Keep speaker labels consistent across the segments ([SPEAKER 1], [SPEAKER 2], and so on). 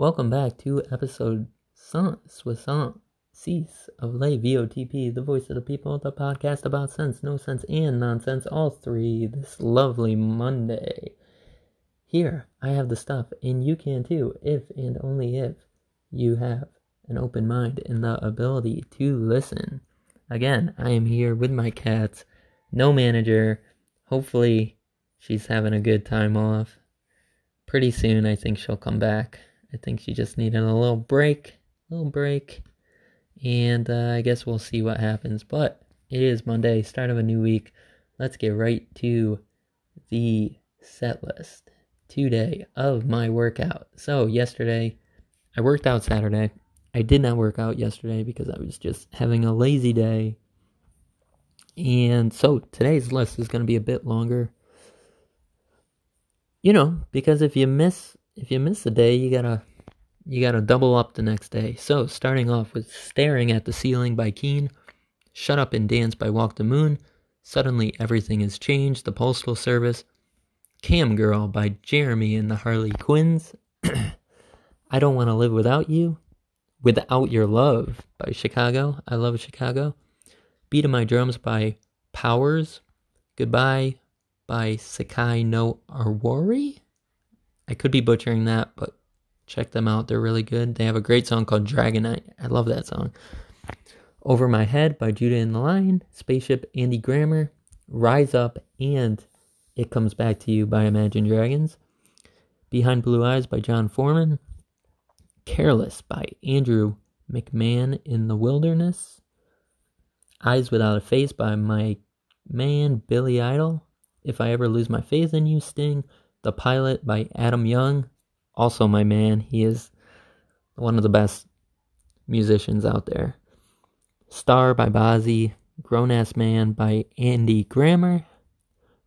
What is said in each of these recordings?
[SPEAKER 1] Welcome back to episode soixante six of Les VOTP, the voice of the people, the podcast about sense, no sense, and nonsense, all three this lovely Monday. Here, I have the stuff, and you can too, if and only if you have an open mind and the ability to listen. Again, I am here with my cats, no manager. Hopefully, she's having a good time off. Pretty soon, I think she'll come back. I think she just needed a little break, a little break, and uh, I guess we'll see what happens. But it is Monday, start of a new week. Let's get right to the set list today of my workout. So yesterday, I worked out Saturday. I did not work out yesterday because I was just having a lazy day. And so today's list is going to be a bit longer. You know, because if you miss if you miss a day, you gotta you gotta double up the next day. So starting off with "Staring at the Ceiling" by Keane, "Shut Up and Dance" by Walk the Moon, "Suddenly Everything Has Changed" the Postal Service, "Cam Girl" by Jeremy and the Harlequins, "I Don't Want to Live Without You," "Without Your Love" by Chicago. I love Chicago. Beat of My Drums" by Powers, "Goodbye" by Sekai no Owari. I could be butchering that, but check them out. They're really good. They have a great song called Dragon Night. I love that song. Over My Head by Judah and the Lion, Spaceship Andy Grammer, Rise Up, and It Comes Back to You by Imagine Dragons, Behind Blue Eyes by John Foreman, Careless by Andrew McMahon in the Wilderness, Eyes Without a Face by my man Billy Idol, If I Ever Lose My Faith in You, Sting, the Pilot by Adam Young, also my man. He is one of the best musicians out there. Star by Bazzi, Grown Ass Man by Andy Grammer,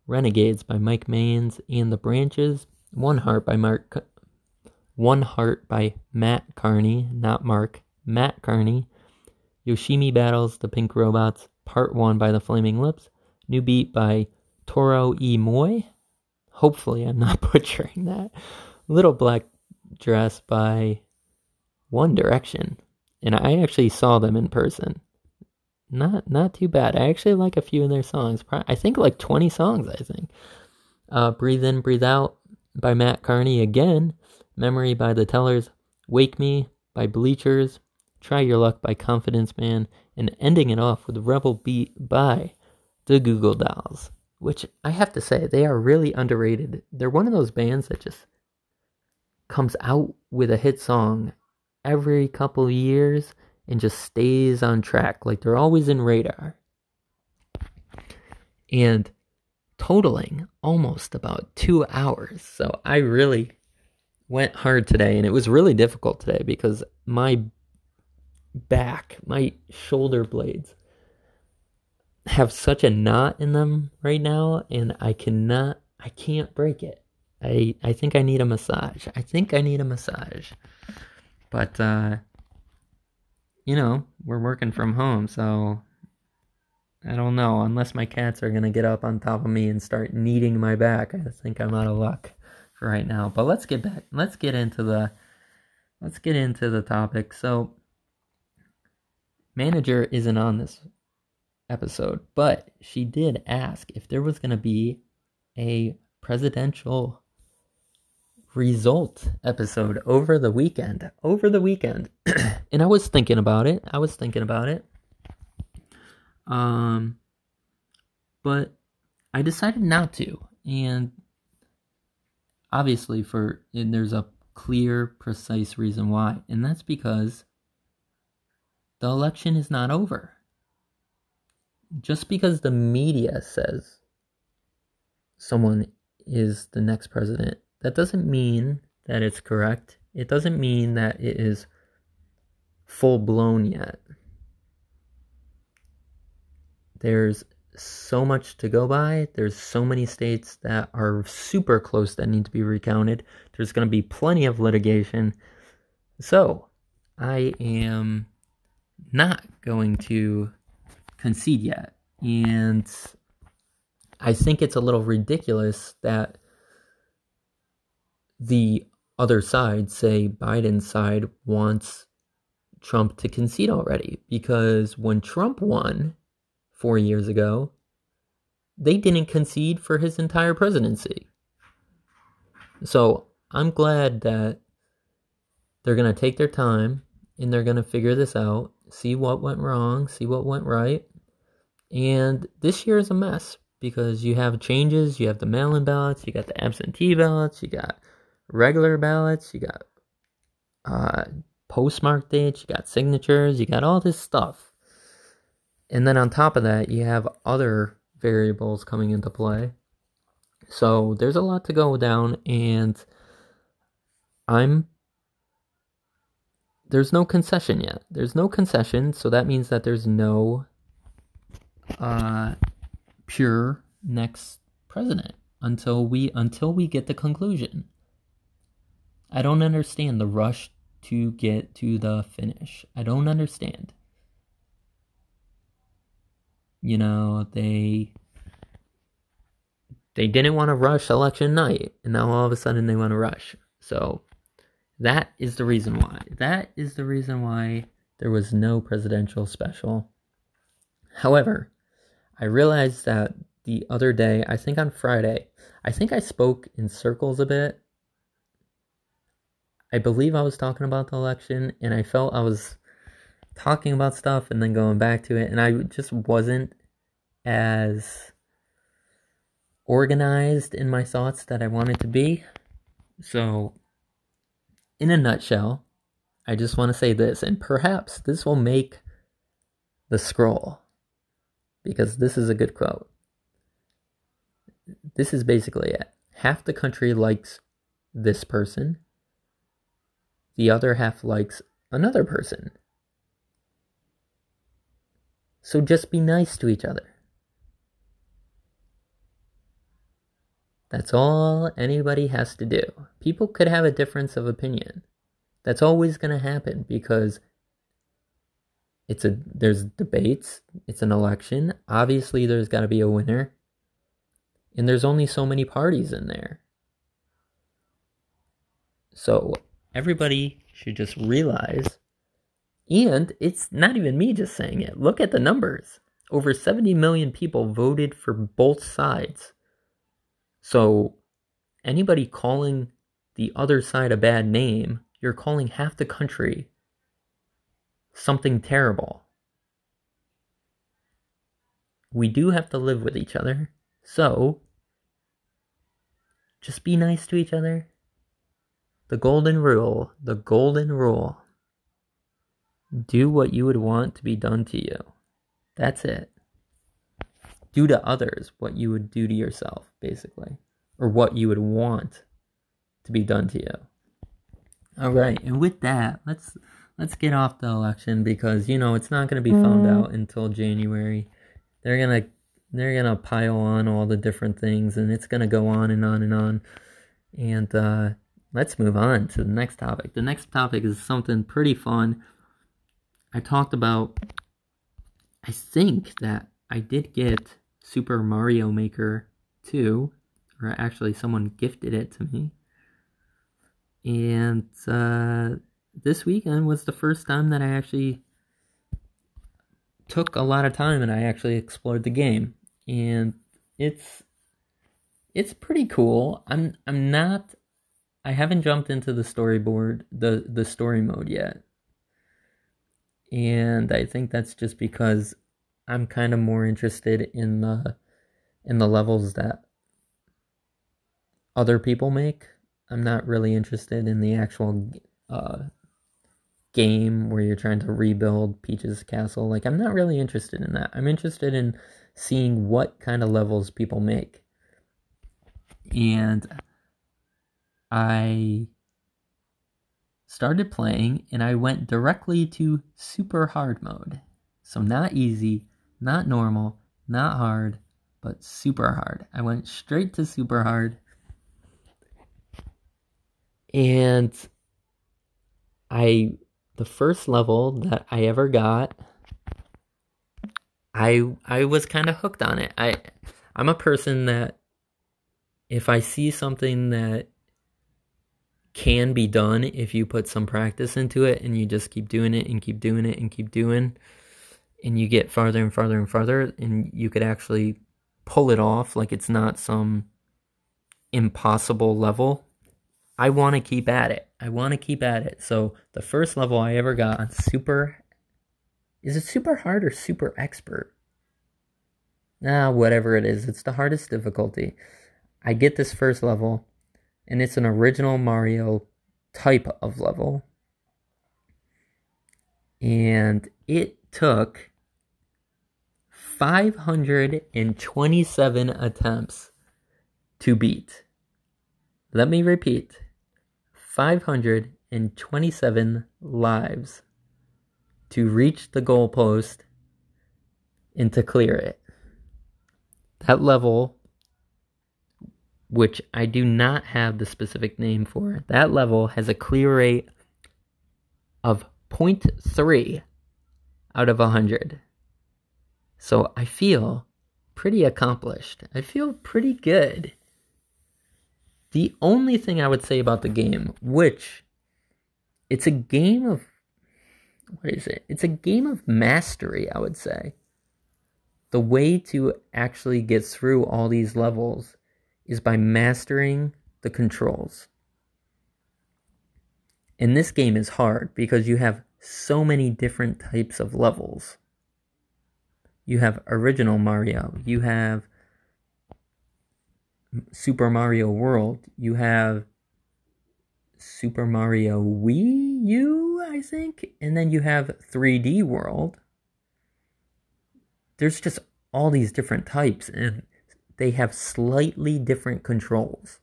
[SPEAKER 1] Renegades by Mike Mains and the Branches, One Heart by Mark One Heart by Mat Kearney, not Mark, Mat Kearney, Yoshimi Battles the Pink Robots, Part 1 by the Flaming Lips, New Beat by Toro E. Moy, Hopefully, I'm not butchering that. Little Black Dress by One Direction. And I actually saw them in person. Not not too bad. I actually like a few of their songs. I think like 20 songs, I think. Uh, Breathe In, Breathe Out by Mat Kearney again. Memory by The Tellers. Wake Me by Bleachers. Try Your Luck by Confidence Man. And ending it off with Rebel Beat by The Goo Goo Dolls which I have to say, they are really underrated. They're one of those bands that just comes out with a hit song every couple years and just stays on track. Like they're always in radar. And totaling almost about two hours. So I really went hard today, and it was really difficult today because my back, my shoulder blades, have such a knot in them right now and I cannot I can't break it. I I think I need a massage. I think I need a massage. But uh you know, we're working from home, so I don't know, unless my cats are going to get up on top of me and start kneading my back. I think I'm out of luck for right now. But let's get back. Let's get into the let's get into the topic. So manager isn't on this episode, but she did ask if there was going to be a presidential result episode over the weekend. Over the weekend. and I was thinking about it. I was thinking about it. Um but I decided not to. And obviously for and there's a clear precise reason why. And that's because the election is not over just because the media says someone is the next president, that doesn't mean that it's correct. It doesn't mean that it is full blown yet. There's so much to go by. There's so many states that are super close that need to be recounted. There's going to be plenty of litigation. So, I am not going to concede yet. And I think it's a little ridiculous that the other side, say Biden's side, wants Trump to concede already. Because when Trump won four years ago, they didn't concede for his entire presidency. So I'm glad that they're going to take their time and they're going to figure this out, see what went wrong, see what went right. And this year is a mess because you have changes, you have the mail in ballots, you got the absentee ballots, you got regular ballots, you got uh, postmark dates, you got signatures, you got all this stuff. And then on top of that, you have other variables coming into play. So there's a lot to go down, and I'm. There's no concession yet. There's no concession, so that means that there's no uh, pure next president until we until we get the conclusion. I don't understand the rush to get to the finish. I don't understand. You know, they they didn't want to rush election night, and now all of a sudden they want to rush. So that is the reason why. That is the reason why there was no presidential special. However, I realized that the other day, I think on Friday, I think I spoke in circles a bit. I believe I was talking about the election, and I felt I was talking about stuff and then going back to it, and I just wasn't as organized in my thoughts that I wanted to be. So, in a nutshell, I just want to say this, and perhaps this will make the scroll because this is a good quote. This is basically it. Half the country likes this person, the other half likes another person. So just be nice to each other. That's all anybody has to do. People could have a difference of opinion. That's always going to happen because it's a there's debates, it's an election. Obviously there's got to be a winner. And there's only so many parties in there. So everybody should just realize and it's not even me just saying it. Look at the numbers. Over 70 million people voted for both sides. So, anybody calling the other side a bad name, you're calling half the country something terrible. We do have to live with each other, so just be nice to each other. The golden rule, the golden rule. Do what you would want to be done to you. That's it do to others what you would do to yourself, basically, or what you would want to be done to you. All right, and with that, let's let's get off the election because you know it's not going to be found mm. out until January. They're gonna they're gonna pile on all the different things, and it's gonna go on and on and on. And uh, let's move on to the next topic. The next topic is something pretty fun. I talked about. I think that I did get Super Mario Maker 2, or actually, someone gifted it to me. And uh, this weekend was the first time that I actually took a lot of time and I actually explored the game. And it's it's pretty cool. I'm I'm not I haven't jumped into the storyboard, the the story mode yet. And I think that's just because I'm kind of more interested in the in the levels that other people make. I'm not really interested in the actual uh, game where you're trying to rebuild Peach's castle. Like I'm not really interested in that. I'm interested in seeing what kind of levels people make. And I started playing and I went directly to super hard mode. So not easy, not normal, not hard, but super hard. I went straight to super hard. And I the first level that I ever got I I was kind of hooked on it. I I'm a person that if I see something that can be done if you put some practice into it and you just keep doing it and keep doing it and keep doing and you get farther and farther and farther and you could actually pull it off like it's not some impossible level. I want to keep at it. I want to keep at it. So the first level I ever got on super is it super hard or super expert? Nah, whatever it is, it's the hardest difficulty. I get this first level and it's an original Mario type of level. And it took 527 attempts to beat. Let me repeat 527 lives to reach the goalpost and to clear it. That level which I do not have the specific name for, that level has a clear rate of 0.3 out of 100. So I feel pretty accomplished. I feel pretty good. The only thing I would say about the game, which it's a game of what is it? It's a game of mastery, I would say. The way to actually get through all these levels is by mastering the controls. And this game is hard because you have so many different types of levels. You have original Mario, you have Super Mario World, you have Super Mario Wii U, I think, and then you have 3D World. There's just all these different types, and they have slightly different controls.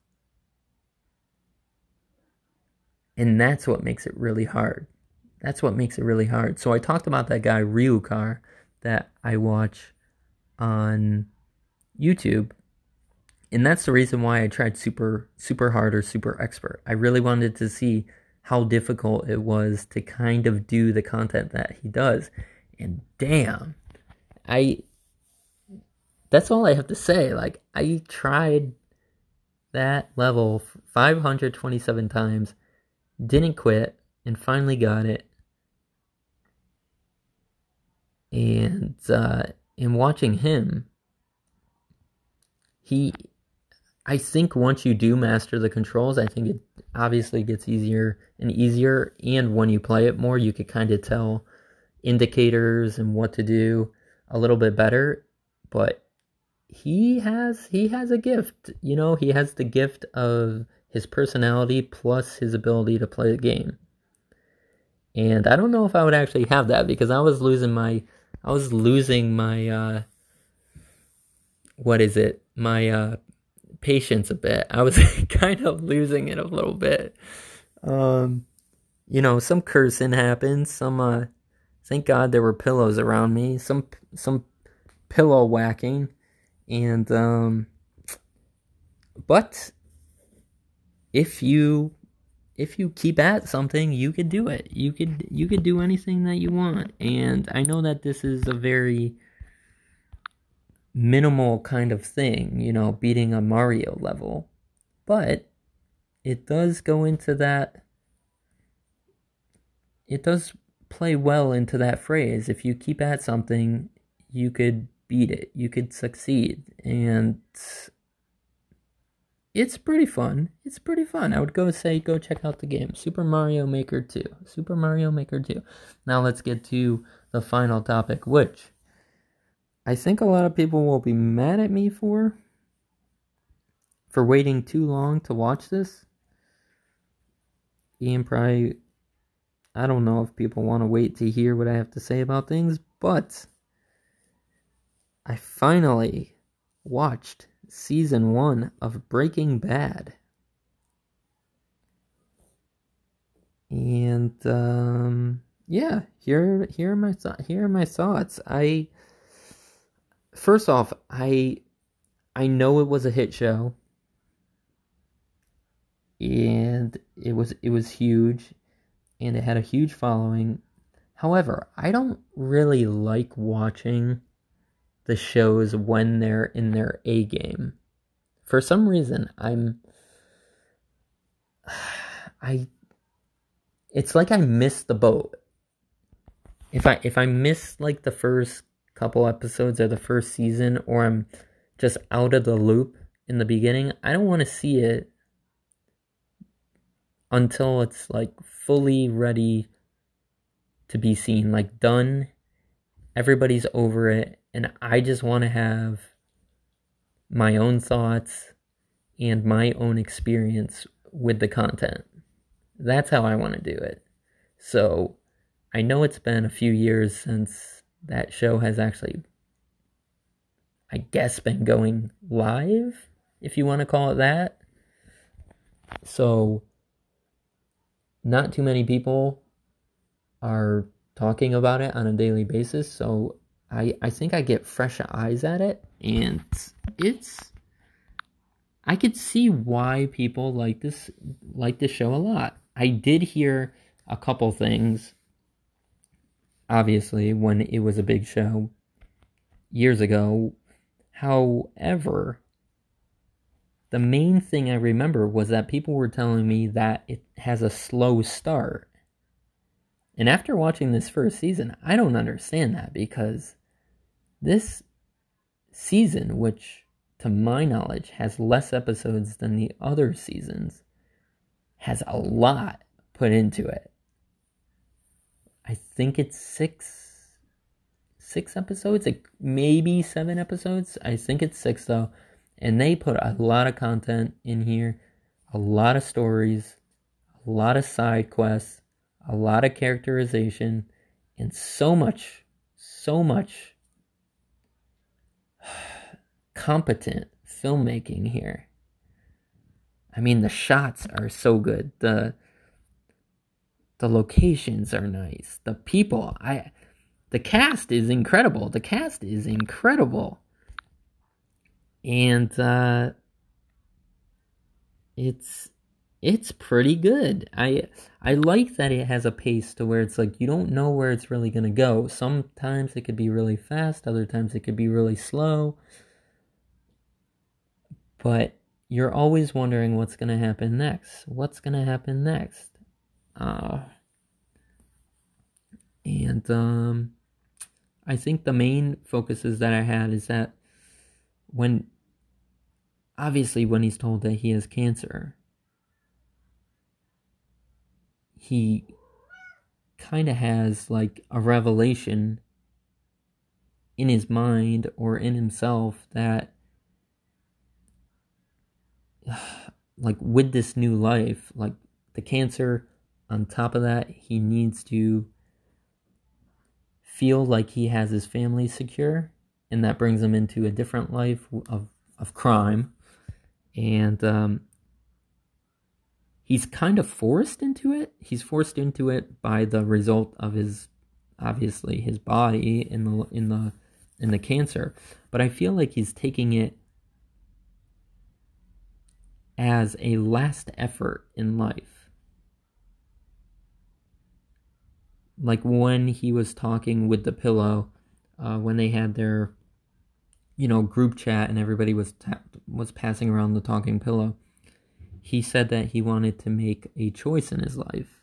[SPEAKER 1] And that's what makes it really hard. That's what makes it really hard. So I talked about that guy Ryukahr that I watch on YouTube. And that's the reason why I tried super super hard or super expert. I really wanted to see how difficult it was to kind of do the content that he does. And damn, I that's all I have to say. Like I tried that level 527 times, didn't quit, and finally got it. And uh, in watching him, he, I think once you do master the controls, I think it obviously gets easier and easier. And when you play it more, you could kind of tell indicators and what to do a little bit better. But he has he has a gift. You know, he has the gift of his personality plus his ability to play the game. And I don't know if I would actually have that because I was losing my I was losing my uh what is it? My uh patience a bit. I was kind of losing it a little bit. Um you know, some cursing happened, some uh thank God there were pillows around me, some some pillow whacking and um but if you if you keep at something you could do it you could you could do anything that you want and i know that this is a very minimal kind of thing you know beating a mario level but it does go into that it does play well into that phrase if you keep at something you could beat it. You could succeed. And it's pretty fun. It's pretty fun. I would go say go check out the game. Super Mario Maker 2. Super Mario Maker 2. Now let's get to the final topic, which I think a lot of people will be mad at me for for waiting too long to watch this. Ian probably I don't know if people want to wait to hear what I have to say about things, but I finally watched season one of Breaking Bad. And um, yeah, here here are my here are my thoughts. I first off, I I know it was a hit show, and it was it was huge, and it had a huge following. However, I don't really like watching the shows when they're in their A game. For some reason, I'm I it's like I missed the boat. If I if I miss like the first couple episodes of the first season or I'm just out of the loop in the beginning, I don't want to see it until it's like fully ready to be seen, like done. Everybody's over it and I just want to have my own thoughts and my own experience with the content. That's how I want to do it. So I know it's been a few years since that show has actually, I guess, been going live, if you want to call it that. So not too many people are talking about it on a daily basis. So I, I think I get fresh eyes at it, and it's I could see why people like this like this show a lot. I did hear a couple things obviously when it was a big show years ago. However, the main thing I remember was that people were telling me that it has a slow start. And after watching this first season, I don't understand that because this season, which to my knowledge has less episodes than the other seasons, has a lot put into it. I think it's six six episodes, like maybe seven episodes. I think it's six though. And they put a lot of content in here, a lot of stories, a lot of side quests, a lot of characterization, and so much, so much competent filmmaking here. I mean, the shots are so good. The the locations are nice. The people, I the cast is incredible. The cast is incredible. And uh it's it's pretty good. I I like that it has a pace to where it's like you don't know where it's really going to go. Sometimes it could be really fast, other times it could be really slow. But you're always wondering what's going to happen next. What's going to happen next? Uh and um I think the main focuses that I had is that when obviously when he's told that he has cancer he kind of has like a revelation in his mind or in himself that like with this new life like the cancer on top of that he needs to feel like he has his family secure and that brings him into a different life of, of crime and um, he's kind of forced into it. He's forced into it by the result of his obviously his body in the in the in the cancer. But I feel like he's taking it as a last effort in life. Like when he was talking with the pillow, uh, when they had their, you know, group chat and everybody was ta- was passing around the talking pillow he said that he wanted to make a choice in his life.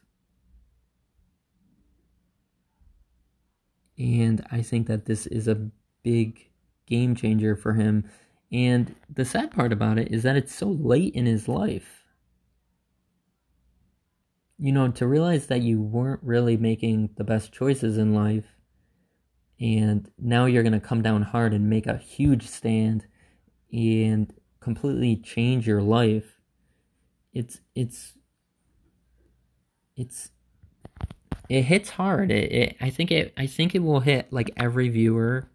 [SPEAKER 1] And I think that this is a big game changer for him. And the sad part about it is that it's so late in his life. You know, to realize that you weren't really making the best choices in life, and now you're going to come down hard and make a huge stand and completely change your life it's it's it's it hits hard. It, it I think it I think it will hit like every viewer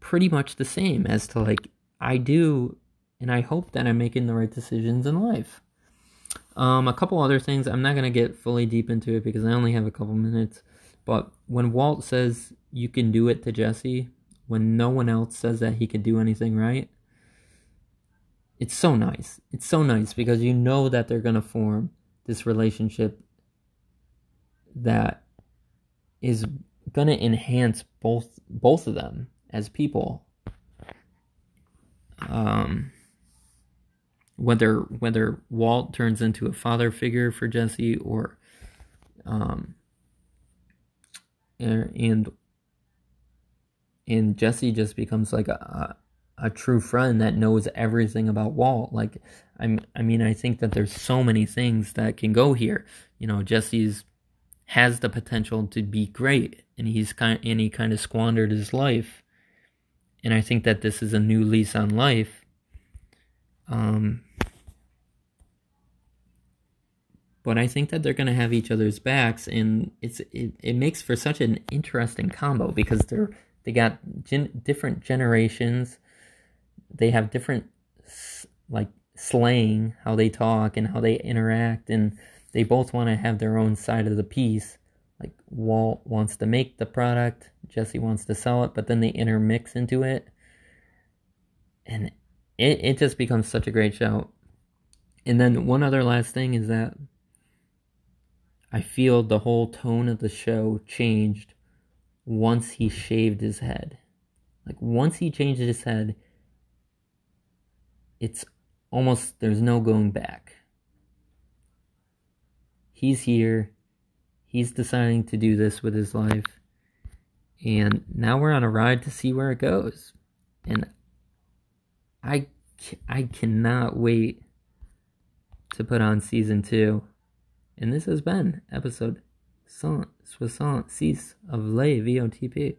[SPEAKER 1] pretty much the same as to like I do and I hope that I'm making the right decisions in life. Um, a couple other things. I'm not gonna get fully deep into it because I only have a couple minutes. But when Walt says you can do it to Jesse, when no one else says that he can do anything right, it's so nice. It's so nice because you know that they're going to form this relationship that is going to enhance both both of them as people. Um whether whether Walt turns into a father figure for Jesse or um and and Jesse just becomes like a, a, true friend that knows everything about Walt. Like I'm I mean I think that there's so many things that can go here. You know, Jesse's has the potential to be great and he's kind and he kind of squandered his life. And I think that this is a new lease on life. Um but I think that they're going to have each other's backs, and it's it, it makes for such an interesting combo because they're they got gen- different generations, they have different like slang, how they talk and how they interact, and they both want to have their own side of the piece. Like Walt wants to make the product, Jesse wants to sell it, but then they intermix into it, and it it just becomes such a great show. And then one other last thing is that I feel the whole tone of the show changed once he shaved his head. Like once he changed his head, it's almost there's no going back. He's here. He's deciding to do this with his life. And now we're on a ride to see where it goes. And I I cannot wait to put on season 2. And this has been episode 166 of Les VOTP.